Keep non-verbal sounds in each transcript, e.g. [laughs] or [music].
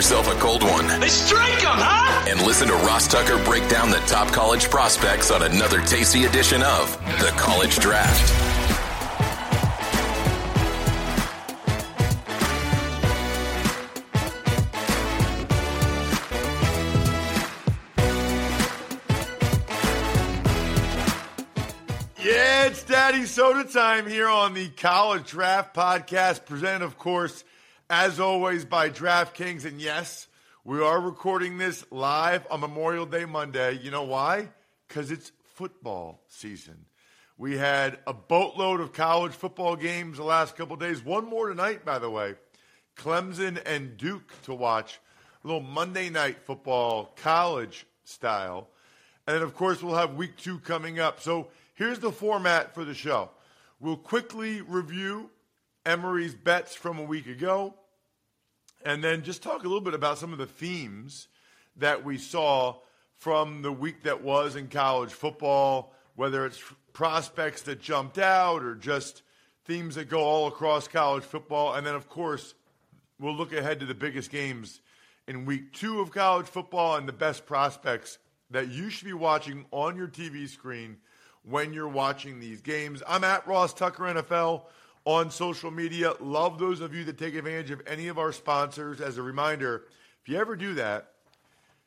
Yourself a cold one. Let's drink 'em, huh? And listen to Ross Tucker break down the top college prospects on another tasty edition of The College Draft. Yeah, it's Daddy Soda time here on the College Draft Podcast, presented, of course, as always, by DraftKings. And yes, we are recording this live on Memorial Day Monday. You know why? Because it's football season. We had a boatload of college football games the last couple days. One more tonight, by the way. Clemson and Duke to watch. A little Monday night football, college style. And of course, we'll have week two coming up. So here's the format for the show we'll quickly review Emory's bets from a week ago, and then just talk a little bit about some of the themes that we saw from the week that was in college football, whether it's prospects that jumped out or just themes that go all across college football. And then, of course, we'll look ahead to the biggest games in week two of college football and the best prospects that you should be watching on your TV screen when you're watching these games. I'm at Ross Tucker NFL on social media. Love those of you that take advantage of any of our sponsors. As a reminder, if you ever do that,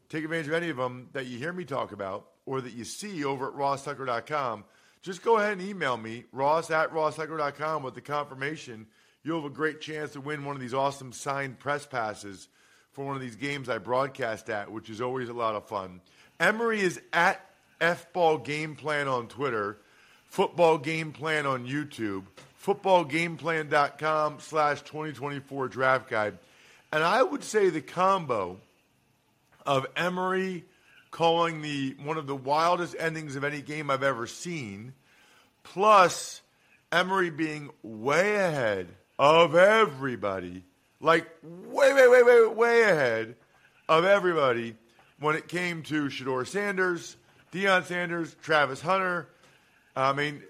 take advantage of any of them that you hear me talk about or that you see over at rosstucker.com, just go ahead and email me, ross at rosstucker.com, with the confirmation. You'll have a great chance to win one of these awesome signed press passes for one of these games I broadcast at, which is always a lot of fun. Emory is at F-Ball Game Plan on Twitter, Football Game Plan on YouTube, footballgameplan.com slash 2024 draft guide. And I would say the combo of Emory calling the one of the wildest endings of any game I've ever seen, plus Emory being way ahead of everybody, like way, way, way, way, way ahead of everybody when it came to Shedeur Sanders, Deion Sanders, Travis Hunter. I mean,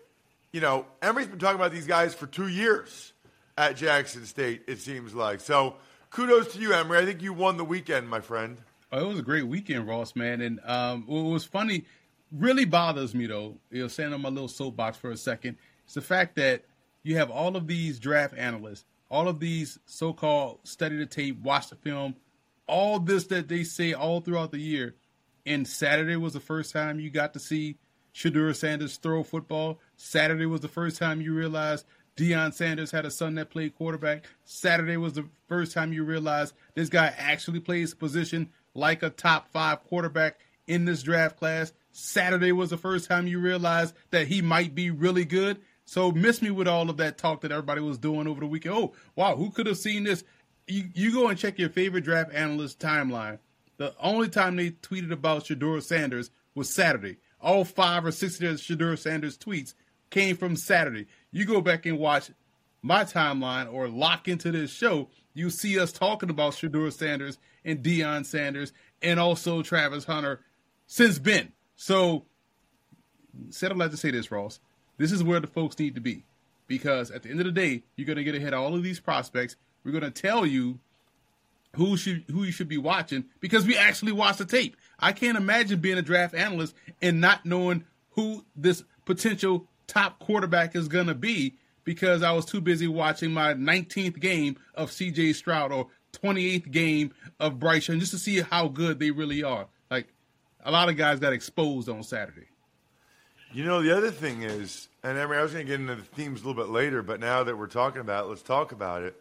you know, Emory's been talking about these guys for two years at Jackson State, it seems like. So kudos to you, Emory. I think you won the weekend, my friend. Oh, it was a great weekend, Ross, man. And um, what was funny, really bothers me, though, you know, standing on my little soapbox for a second, it's the fact that you have all of these draft analysts, all of these so called study the tape, watch the film, all this that they say all throughout the year. And Saturday was the first time you got to see Shedeur Sanders throw football. Saturday was the first time you realized Deion Sanders had a son that played quarterback. Saturday was the first time you realized this guy actually plays position like a top five quarterback in this draft class. Saturday was the first time you realized that he might be really good. So miss me with all of that talk that everybody was doing over the weekend. Oh, wow, who could have seen this? You, you go and check your favorite draft analyst timeline. The only time they tweeted about Shedeur Sanders was Saturday. All five or six of their Sanders tweets came from Saturday. You go back and watch my timeline or lock into this show, you see us talking about Shedeur Sanders and Deion Sanders and also Travis Hunter since Ben. So, said I'd like to say this, Ross. This is where the folks need to be. because at the end of the day, you're going to get ahead of all of these prospects. We're going to tell you who should who you should be watching because we actually watch the tape. I can't imagine being a draft analyst and not knowing who this potential top quarterback is going to be because I was too busy watching my 19th game of CJ Stroud or 28th game of Bryce Young just to see how good they really are. Like a lot of guys got exposed on Saturday. You know, the other thing is, and I, I was going to get into the themes a little bit later, but now that we're talking about it, let's talk about it.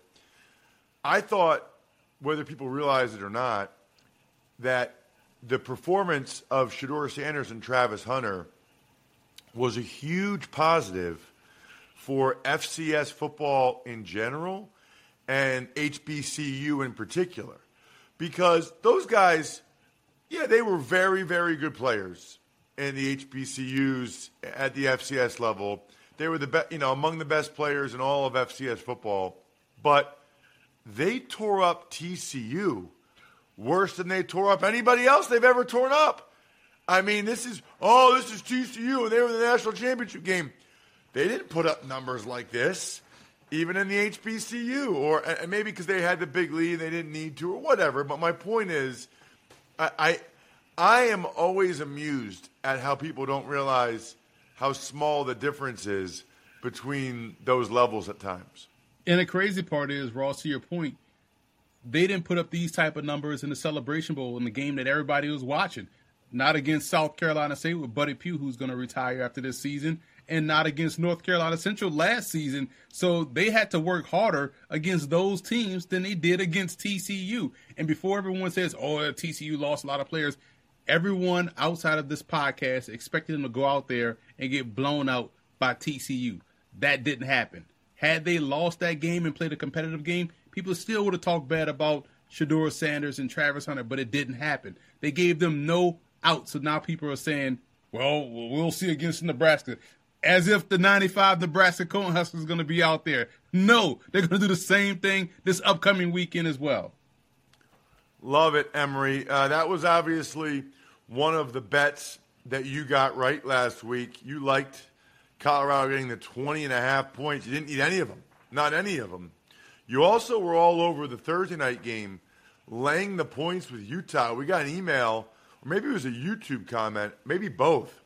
I thought, whether people realize it or not, that the performance of Shedeur Sanders and Travis Hunter was a huge positive for FCS football in general and HBCU in particular. Because those guys, yeah, they were very, very good players in the HBCUs at the FCS level. They were the best, you know, among the best players in all of FCS football. But they tore up TCU worse than they tore up anybody else they've ever torn up. I mean, this is, oh, this is TCU, and they were in the national championship game. They didn't put up numbers like this, even in the HBCU, or and maybe because they had the big lead, they didn't need to, or whatever. But my point is, I, I, I am always amused at how people don't realize how small the difference is between those levels at times. And the crazy part is, Ross, to your point, they didn't put up these type of numbers in the Celebration Bowl in the game that everybody was watching. Not against South Carolina State with Buddy Pough, who's going to retire after this season, and not against North Carolina Central last season. So they had to work harder against those teams than they did against TCU. And before everyone says, "Oh, TCU lost a lot of players," everyone outside of this podcast expected them to go out there and get blown out by TCU. That didn't happen. Had they lost that game and played a competitive game, people still would have talked bad about Shedeur Sanders and Travis Hunter, but it didn't happen. They gave them no out, so now people are saying, "Well, we'll see against Nebraska." As if the 95 Nebraska Cornhuskers is going to be out there. No, they're going to do the same thing this upcoming weekend as well. Love it, Emory. Uh, that was obviously one of the bets that you got right last week. You liked Colorado getting the 20 and a half points. You didn't need any of them, not any of them. You also were all over the Thursday night game, laying the points with Utah. We got an email, or maybe it was a YouTube comment, maybe both,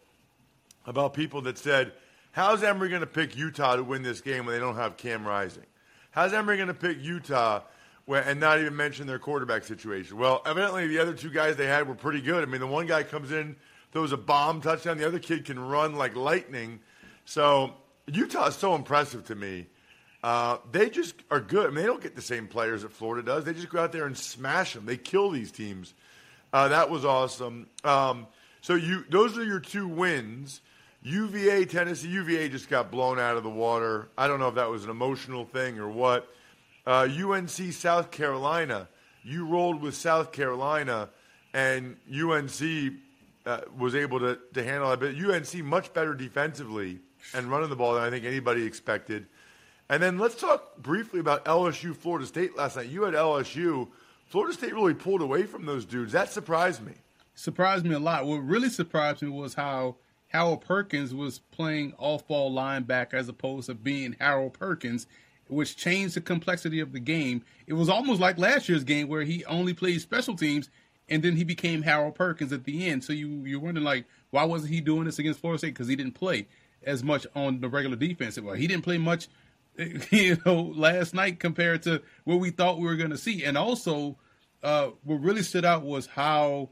about people that said, How's Emory going to pick Utah to win this game when they don't have Cam Rising? How's Emory going to pick Utah and not even mention their quarterback situation? Well, evidently the other two guys they had were pretty good. I mean, the one guy comes in, throws a bomb touchdown. The other kid can run like lightning. So Utah is so impressive to me. Uh, they just are good. I mean, they don't get the same players that Florida does. They just go out there and smash them. They kill these teams. Uh, that was awesome. Um, so you, those are your two wins. UVA, Tennessee. UVA just got blown out of the water. I don't know if that was an emotional thing or what. Uh, UNC, South Carolina. You rolled with South Carolina, and UNC uh, was able to, to handle it. But UNC much better defensively and running the ball than I think anybody expected. And then let's talk briefly about LSU, Florida State last night. You had LSU. Florida State really pulled away from those dudes. That surprised me. Surprised me a lot. What really surprised me was how Harold Perkins was playing off ball linebacker as opposed to being Harold Perkins, which changed the complexity of the game. It was almost like last year's game where he only played special teams and then he became Harold Perkins at the end. So you you're wondering like why wasn't he doing this against Florida State? Because he didn't play as much on the regular defense. Well, he didn't play much, [laughs] you know, last night compared to what we thought we were going to see. And also, uh, what really stood out was how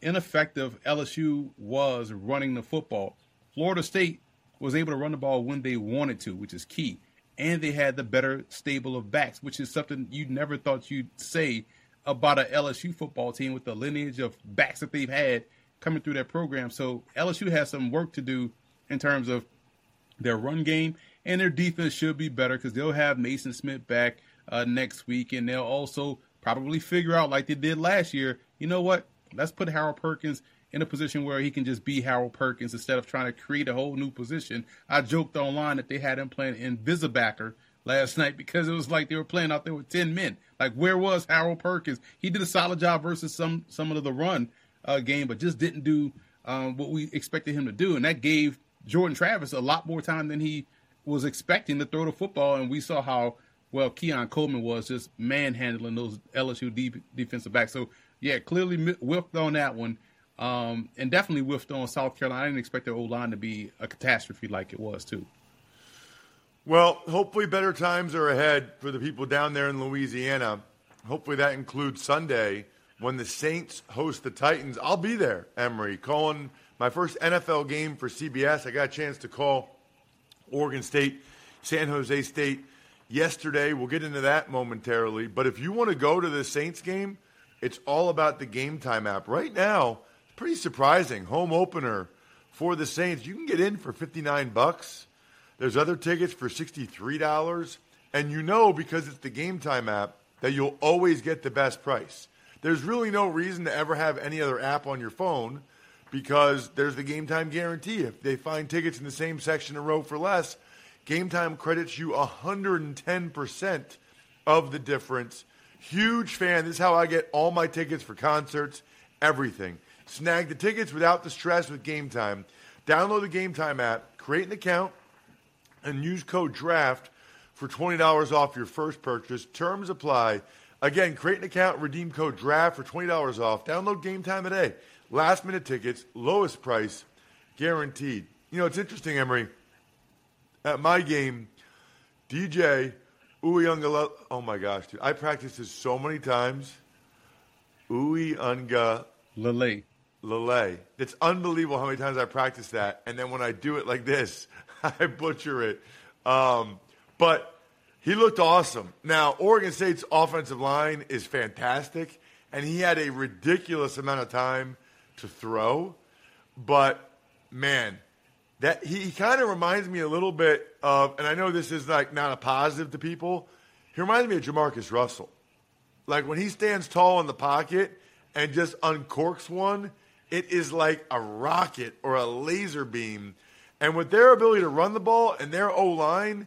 ineffective LSU was running the football. Florida State was able to run the ball when they wanted to, which is key. And they had the better stable of backs, which is something you never thought you'd say about a LSU football team with the lineage of backs that they've had coming through that program. So LSU has some work to do in terms of their run game, and their defense should be better because they'll have Maason Smith back uh, next week, and they'll also probably figure out, like they did last year, you know what? Let's put Harold Perkins in a position where he can just be Harold Perkins instead of trying to create a whole new position. I joked online that they had him playing Invisibacker last [laughs] night because it was like they were playing out there with 10 men. Like, where was Harold Perkins? He did a solid job versus some, some of the run uh, game, but just didn't do um, what we expected him to do. And that gave Jordan Travis a lot more time than he was expecting to throw the football, and we saw how well Keon Coleman was just manhandling those LSU defensive backs. So yeah, clearly whiffed on that one, um, and definitely whiffed on South Carolina. I didn't expect their O line to be a catastrophe like it was too. Well, hopefully better times are ahead for the people down there in Louisiana. Hopefully that includes Sunday when the Saints host the Titans. I'll be there, Emory, calling my first NFL game for CBS. I got a chance to call Oregon State, San Jose State yesterday. We'll get into that momentarily. But if you want to go to the Saints game, it's all about the Game Time app. Right now, it's pretty surprising. Home opener for the Saints. You can get in for 59 bucks. There's other tickets for $63. And you know because it's the Game Time app that you'll always get the best price. There's really no reason to ever have any other app on your phone because there's the game time guarantee. If they find tickets in the same section in row for less, game time credits you 110% of the difference. Huge fan. This is how I get all my tickets for concerts, everything. Snag the tickets without the stress with Game Time. Download the Game Time app, create an account, and use code DRAFT for $20 off your first purchase. Terms apply. Again, create an account, redeem code DRAFT for $20 off. Download Game Time today. Last minute tickets, lowest price, guaranteed. You know, it's interesting, Emory. At my game, DJ Uyunga, oh my gosh, dude. I practiced this so many times. Uyunga Lele. Lele. It's unbelievable how many times I practice that. And then when I do it like this, [laughs] I butcher it. Um, but he looked awesome. Now, Oregon State's offensive line is fantastic, and he had a ridiculous amount of time to throw. But man, that he, he kind of reminds me a little bit of, and I know this is like not a positive to people. He reminds me of Jamarcus Russell. Like when he stands tall in the pocket and just uncorks one, it is like a rocket or a laser beam. And with their ability to run the ball and their O line,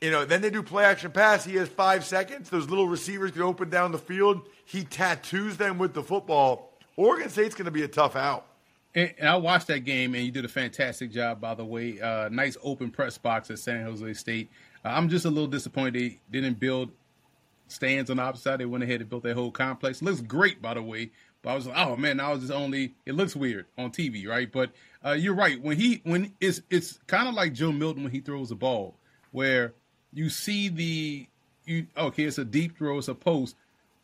you know, then they do play action pass. He has five seconds. Those little receivers can open down the field. He tattoos them with the football. Oregon State's going to be a tough out. And I watched that game, and you did a fantastic job, by the way. Uh, nice open press box at San Jose State. Uh, I'm just a little disappointed they didn't build stands on the opposite side. They went ahead and built that whole complex. It looks great, by the way. But I was like, oh man, now it's just only it looks weird on TV, right? But uh, you're right. When he when it's it's kind of like Joe Milton when he throws the ball, where you see the you okay, it's a deep throw, it's a post,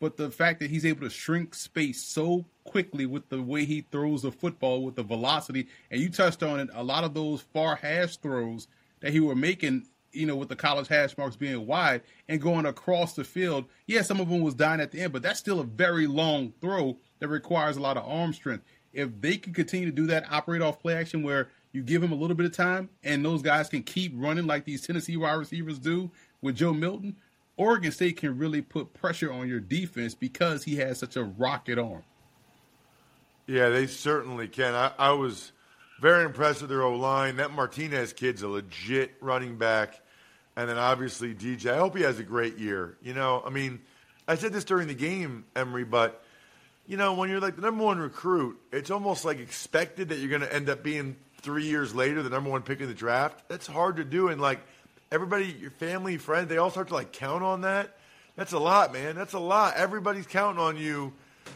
but the fact that he's able to shrink space so quickly with the way he throws the football with the velocity, and you touched on it, a lot of those far hash throws that he were making, you know, with the college hash marks being wide and going across the field. Yeah, some of them was dying at the end, but that's still a very long throw that requires a lot of arm strength. If they can continue to do that, operate off play action where you give him a little bit of time, and those guys can keep running like these Tennessee wide receivers do with Joe Milton. Oregon State can really put pressure on your defense because he has such a rocket arm. Yeah, they certainly can. I, I was very impressed with their O line. That Martinez kid's a legit running back. And then obviously DJ. I hope he has a great year. You know, I mean, I said this during the game, Emory, but you know, when you're like the number one recruit, it's almost like expected that you're going to end up being three years later, the number one pick in the draft. That's hard to do. And like everybody, your family, friends, they all start to like count on that. That's a lot, man. That's a lot. Everybody's counting on you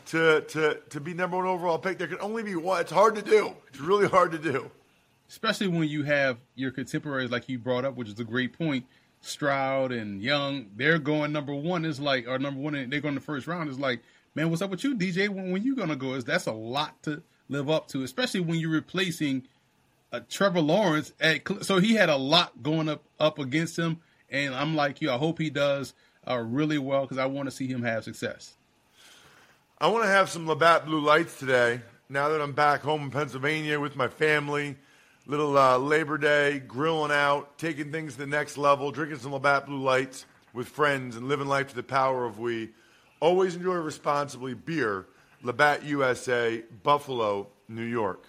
to to to be number one overall pick. There can only be one. It's hard to do. It's really hard to do. Especially when you have your contemporaries like you brought up, which is a great point. Stroud and Young, they're going number one. Is like or number one, they're going the first round. Is like, man, what's up with you, DJ? When when you gonna go? Is that's a lot to live up to, especially when you're replacing uh, Trevor Lawrence. At, so he had a lot going up up against him, and I'm like you. I hope he does uh, really well because I want to see him have success. I want to have some Labatt Blue Lights today. Now that I'm back home in Pennsylvania with my family, little uh, Labor Day, grilling out, taking things to the next level, drinking some Labatt Blue Lights with friends, and living life to the power of we. Always enjoy responsibly. Beer, Labatt USA, Buffalo, New York.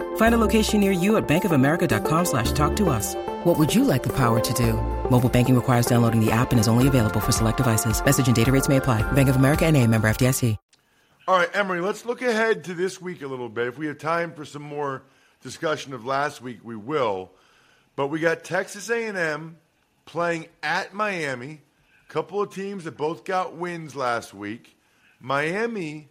Find a location near you at bankofamerica.com slash talk to us. What would you like the power to do? Mobile banking requires downloading the app and is only available for select devices. Message and data rates may apply. Bank of America and a member FDIC. All right, Emory, let's look ahead to this week a little bit. If we have time for some more discussion of last week, we will. But we got Texas A&M playing at Miami. A couple of teams that both got wins last week. Miami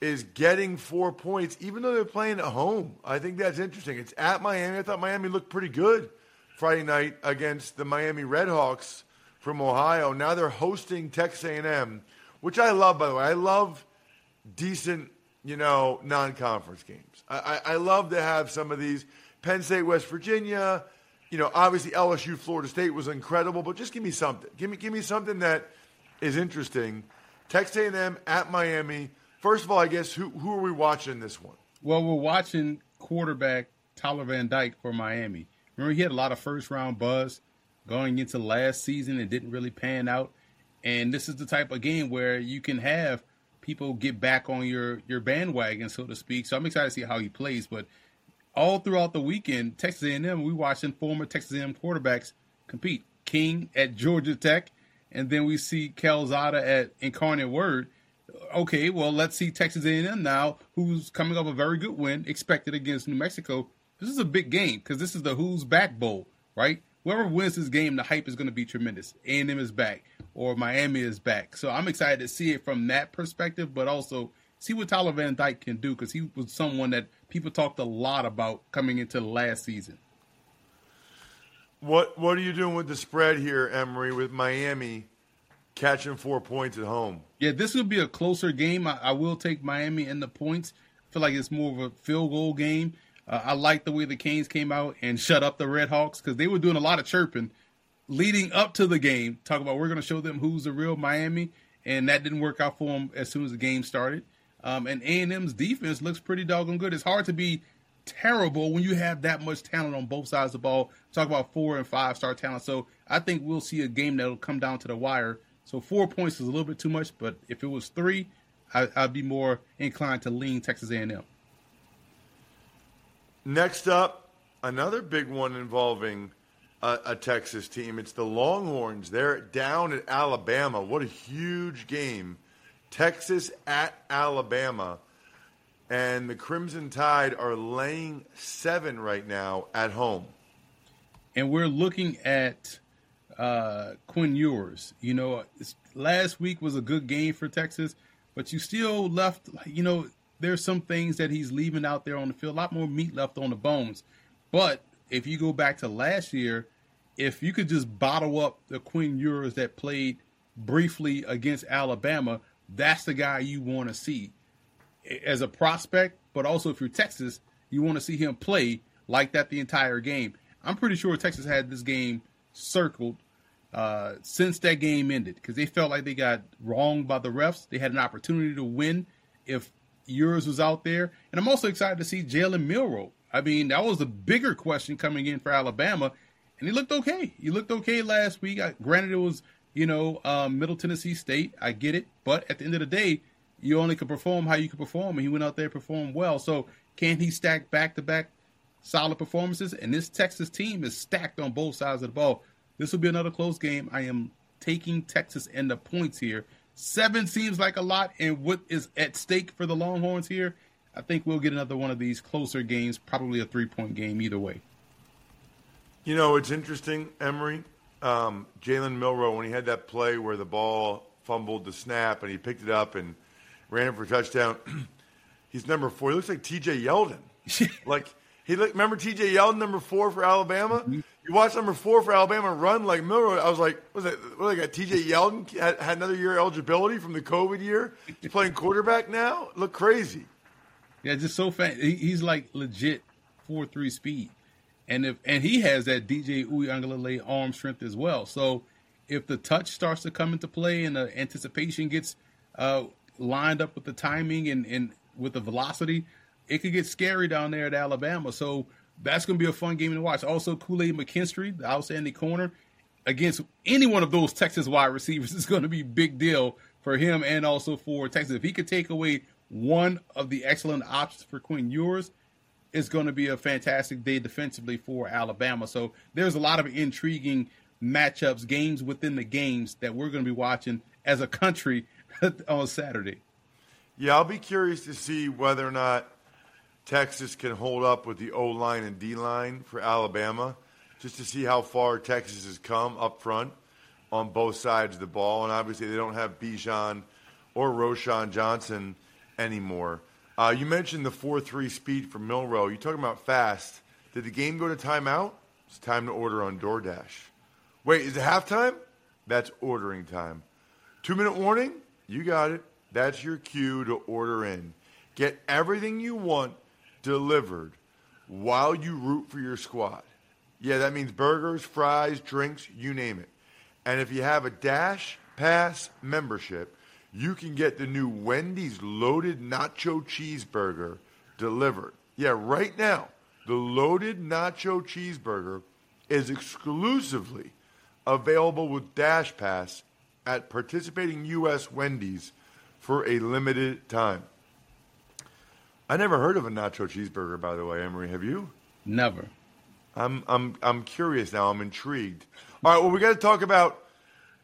is getting four points, even though they're playing at home. I think that's interesting. It's at Miami. I thought Miami looked pretty good Friday night against the Miami Redhawks from Ohio. Now they're hosting Texas A&M, which I love, by the way. I love decent, you know, non-conference games. I, I, I love to have some of these. Penn State, West Virginia. You know, obviously LSU, Florida State was incredible, but just give me something. Give me, give me something that is interesting. Texas A&M at Miami. First of all, I guess who who are we watching this one? Well, we're watching quarterback Tyler Van Dyke for Miami. Remember, he had a lot of first round buzz going into last season and didn't really pan out. And this is the type of game where you can have people get back on your your bandwagon, so to speak. So I'm excited to see how he plays. But all throughout the weekend, Texas A&M, we watching former Texas A&M quarterbacks compete. King at Georgia Tech, and then we see Calzada at Incarnate Word. Okay, well, let's see Texas A&M now, who's coming off a very good win, expected against New Mexico. This is a big game because this is the Who's Back Bowl, right? Whoever wins this game, the hype is going to be tremendous. A&M is back, or Miami is back. So I'm excited to see it from that perspective, but also see what Tyler Van Dyke can do because he was someone that people talked a lot about coming into last season. What What are you doing with the spread here, Emory, with Miami catching four points at home? Yeah, this would be a closer game. I, I will take Miami in the points. I feel like it's more of a field goal game. Uh, I like the way the Canes came out and [laughs] shut up the Red Hawks because they were doing a lot of chirping leading up to the game. Talk about we're going to show them who's the real Miami, and that didn't work out for them as soon as the game started. Um, and A&M's defense looks pretty doggone good. It's hard to be terrible when you have that much talent on both sides of the ball. Talk about four and five star talent. So I think we'll see a game that'll come down to the wire. So four points is a little bit too much, but if it was three, I, would be more inclined to lean Texas A&M. Next up, another big one involving a, a, Texas team. It's the Longhorns. They're down at Alabama. What a huge game. Texas at Alabama. And the Crimson Tide are laying seven right now at home. And we're looking at uh, Quinn Ewers. You know, last week was a good game for Texas, but you still left, you know, there's some things that he's leaving out there on the field, a lot more meat left on the bones. But if you go back to last year, if you could just bottle up the Quinn Ewers that played briefly against Alabama, that's the guy you want to see as a prospect. But also, if you're Texas, you want to see him play like that the entire game. I'm pretty sure Texas had this game circled uh, since that game ended because they felt like they got wronged by the refs. They had an opportunity to win if Ewers was out there. And I'm also excited to see Jalen Milroe. I mean, that was the bigger question coming in for Alabama, and he looked okay. He looked okay last week. I, granted, it was you know um, Middle Tennessee State. I get it, but at the end of the day, you only can perform how you can perform, and he went out there and performed well. So can he stack back to back solid performances? And this Texas team is stacked on both sides of the ball. This will be another close game. I am taking Texas in the points here. Seven seems like a lot, and what is at stake for the Longhorns here? I think we'll get another one of these closer games, probably a three point game either way. You know, it's interesting, Emory. Um, Jalen Milroe, when he had that play where the ball fumbled the snap and he picked it up and ran it for a touchdown. [clears throat] He's number four. He looks like T.J. Yeldon. [laughs] like he look. Remember T.J. Yeldon, number four for Alabama. Mm-hmm. You watch number four for Alabama run like Milroe. I was like, what was it? What got? T.J. Yeldon had, had another year eligibility from the COVID year. He's playing quarterback now. Look crazy. Yeah, just so fast. He, he's like legit four three speed, and if and he has that DJ Uiagalelei arm strength as well. So if the touch starts to come into play and the anticipation gets uh, lined up with the timing and, and with the velocity, it could get scary down there at Alabama. So that's going to be a fun game to watch. Also, Kool Aid McKinstry, the outstanding corner, against any one of those Texas wide receivers [laughs] is going to be big deal for him and also for Texas. If he could take away one of the excellent options for Quinn Ewers, it's going to be a fantastic day defensively for Alabama. So there's a lot of intriguing matchups, games within the games that we're going to be watching as a country [laughs] on Saturday. Yeah, I'll be curious to see whether or not Texas can hold up with the O line and D line for Alabama, just to see how far Texas has come up front on both sides of the ball. And obviously, they don't have Bijan or Roschon Johnson anymore. Uh, you mentioned the 4 3 speed for Milroe. You're talking about fast. Did the game go to timeout? It's time to order on DoorDash. Wait, is it halftime? That's ordering time. Two minute warning? You got it. That's your cue to order in. Get everything you want delivered while you root for your squad. Yeah, that means burgers, fries, drinks, you name it. And if you have a Dash Pass membership, you can get the new Wendy's loaded nacho cheeseburger delivered. Yeah, right now, the loaded nacho cheeseburger is exclusively available with Dash Pass at participating U.S. Wendy's for a limited time. I never heard of a nacho cheeseburger, by the way, Emory. Have you? Never. I'm I'm I'm curious now. I'm intrigued. All right, well, we got to talk about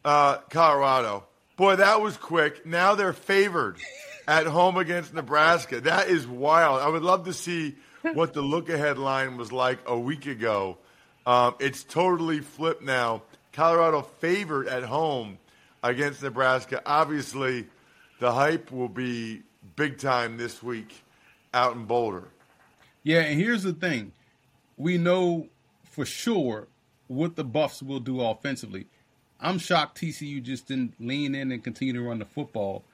uh, Colorado. Boy, that was quick. Now they're favored at home against Nebraska. That is wild. I would love to see what the look-ahead line was like a week ago. Um, it's totally flipped now. Colorado favored at home against Nebraska. Obviously, the hype will be big time this week out in Boulder. Yeah, and here's the thing. We know for sure what the Buffs will do offensively. I'm shocked TCU just didn't lean in and continue to run the football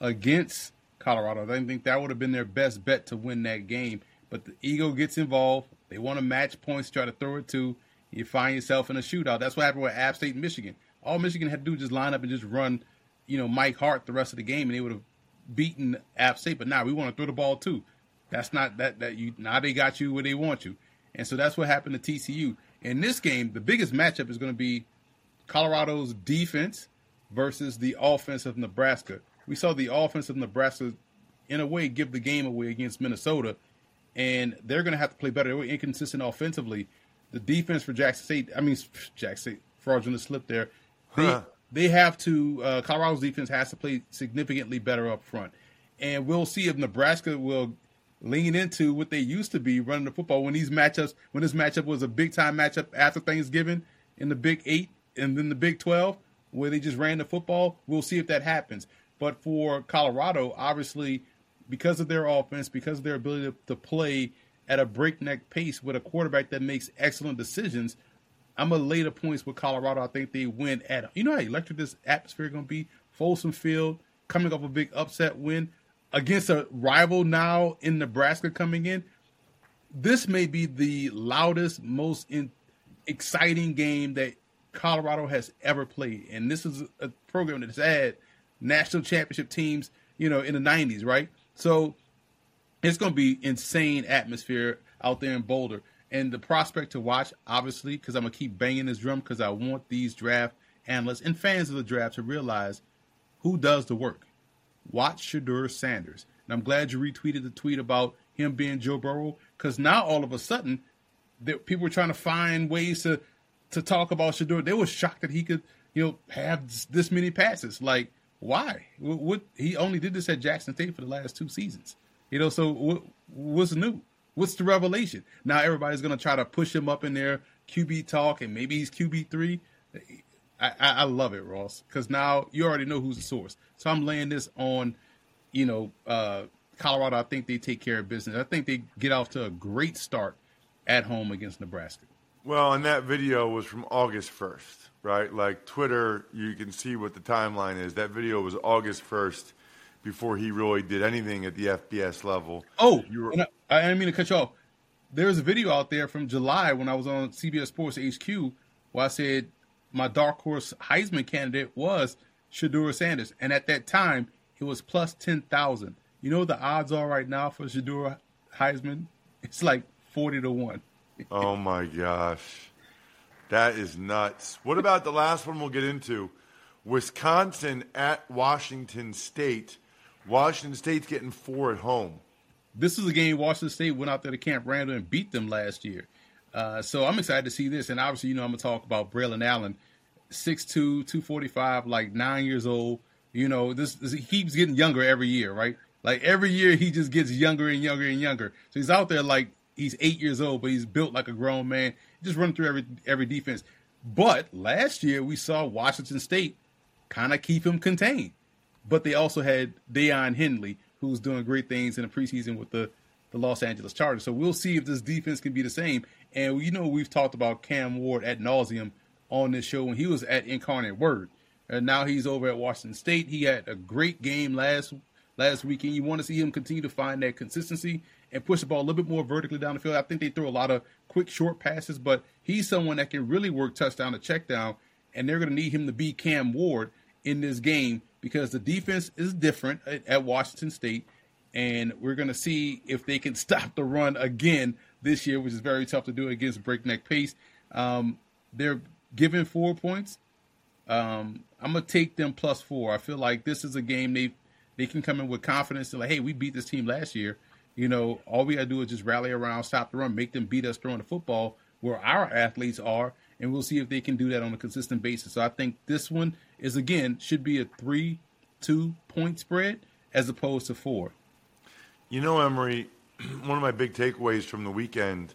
against Colorado. I think that would have been their best bet to win that game. But the ego gets involved. They want to match points, try to throw it to. You find yourself in a shootout. That's what happened with App State and Michigan. All Michigan had to do was just line up and just run, you know, Mike Hart the rest of the game, and they would have beaten App State. But now we want to throw the ball too. That's not that that you now they got you where they want you, and so that's what happened to TCU. In this game, the biggest matchup is going to be Colorado's defense versus the offense of Nebraska. We saw the offense of Nebraska, in a way, give the game away against Minnesota, and they're going to have to play better. They were inconsistent offensively. The defense for Jackson State, I mean, [laughs] Jackson State, fraudulent slip there. They, Huh. they have to, uh, Colorado's defense has to play significantly better up front. And we'll see if Nebraska will lean into what they used to be running the football when these matchups, when this matchup was a big time matchup after Thanksgiving in the Big Eight and then the Big 12, where they just ran the football. We'll see if that happens. But for Colorado, obviously, because of their offense, because of their ability to, to play at a breakneck pace with a quarterback that makes excellent decisions, I'm gonna lay the points with Colorado. I think they win at. You know how electric this atmosphere gonna be. Folsom Field coming off a big upset win against a rival now in Nebraska coming in. This may be the loudest, most in, exciting game that Colorado has ever played, and this is a program that's had national championship teams, you know, in the '90s, right? So it's going to be insane atmosphere out there in Boulder. And the prospect to watch, obviously, because I'm going to keep banging this drum because I want these draft analysts and fans of the draft to realize who does the work. Watch Shedeur Sanders. And I'm glad you retweeted the tweet about him being Joe Burrow because now all of a sudden, there, people were trying to find ways to to talk about Shedeur. They were shocked that he could, you know, have this many passes. Like, why? What, what he only did this at Jackson State for the last two seasons. You know, so what, what's new? What's the revelation? Now everybody's going to try to push him up in their QB talk, and maybe he's QB three. I, I, I love it, Ross, because now you already know who's the source. So I'm laying this on you know, uh, Colorado, I think they take care of business. I think they get off to a great start at home against Nebraska. Well, and that video was from August 1st, right? Like Twitter, you can see what the timeline is. That video was August 1st before he really did anything at the FBS level. Oh, you were, I, I didn't mean to cut you off. There's a video out there from July when I was on CBS Sports HQ where I said my dark horse Heisman candidate was Shedeur Sanders. And at that time, it was plus 10,000. You know what the odds are right now for Shedeur Heisman? It's like 40 to 1. oh my gosh. That is nuts. What about the last one we'll get into? Wisconsin at Washington State. Washington State's getting four at home. This is a game Washington State went out there to Camp Randall and beat them last year. Uh, so I'm excited to see this. And obviously, you know, I'm to talk about Braylon Allen, 6'2, 245, like nine years old. You know, this, this keeps getting younger every year, right? Like every year he just gets younger and younger and younger. So he's out there like he's eight years old, but he's built like a grown man. Just running through every every defense. But last year we saw Washington State kind of keep him contained. But they also had Daiyan Henley, who's doing great things in the preseason with the, the Los Angeles Chargers. So we'll see if this defense can be the same. And you know we've talked about Cam Ward at nauseum on this show when he was at Incarnate Word. And now he's over at Washington State. He had a great game last last weekend. You want to see him continue to find that consistency and push the ball a little bit more vertically down the field. I think they throw a lot of quick short passes, but he's someone that can really work touchdown to check down, and they're going to need him to be Cam Ward in this game because the defense is different at, at Washington State, and we're going to see if they can [laughs] stop the run again this year, which is very tough to do against breakneck pace. Um, they're given four points. Um, I'm gonna take them plus four. I feel like this is a game they they can come in with confidence and like, hey, we beat this team last year. You know, all we gotta do is just rally around, stop the run, make them beat us throwing the football where our athletes are, and we'll see if they can do that on a consistent basis. So I think this one is again should be a three two point spread as opposed to four. You know, Emory, [clears throat] one of my big takeaways from the weekend.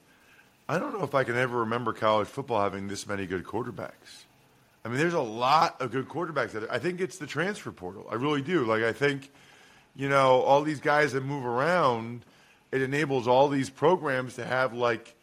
I don't know if I can ever remember college football having this many good quarterbacks. I mean, there's a lot of good quarterbacks. That I think it's the transfer portal. I really do. Like, I think, you know, all these guys that move around, it enables all these programs to have like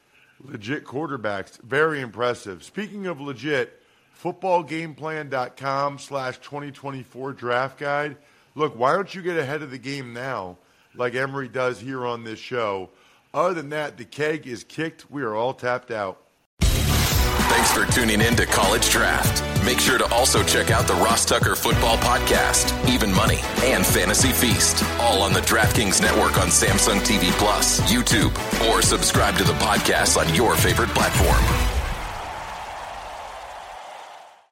legit quarterbacks. Very impressive. Speaking of legit, footballgameplan.com slash 2024 draft guide. Look, why don't you get ahead of the game now, like Emory does here on this show? Other than that, the keg is kicked. We are all tapped out. Thanks for tuning in to College Draft. Make sure to also check out the Ross Tucker Football Podcast, Even Money, and Fantasy Feast, all on the DraftKings Network on Samsung TV Plus, YouTube, or subscribe to the podcast on your favorite platform.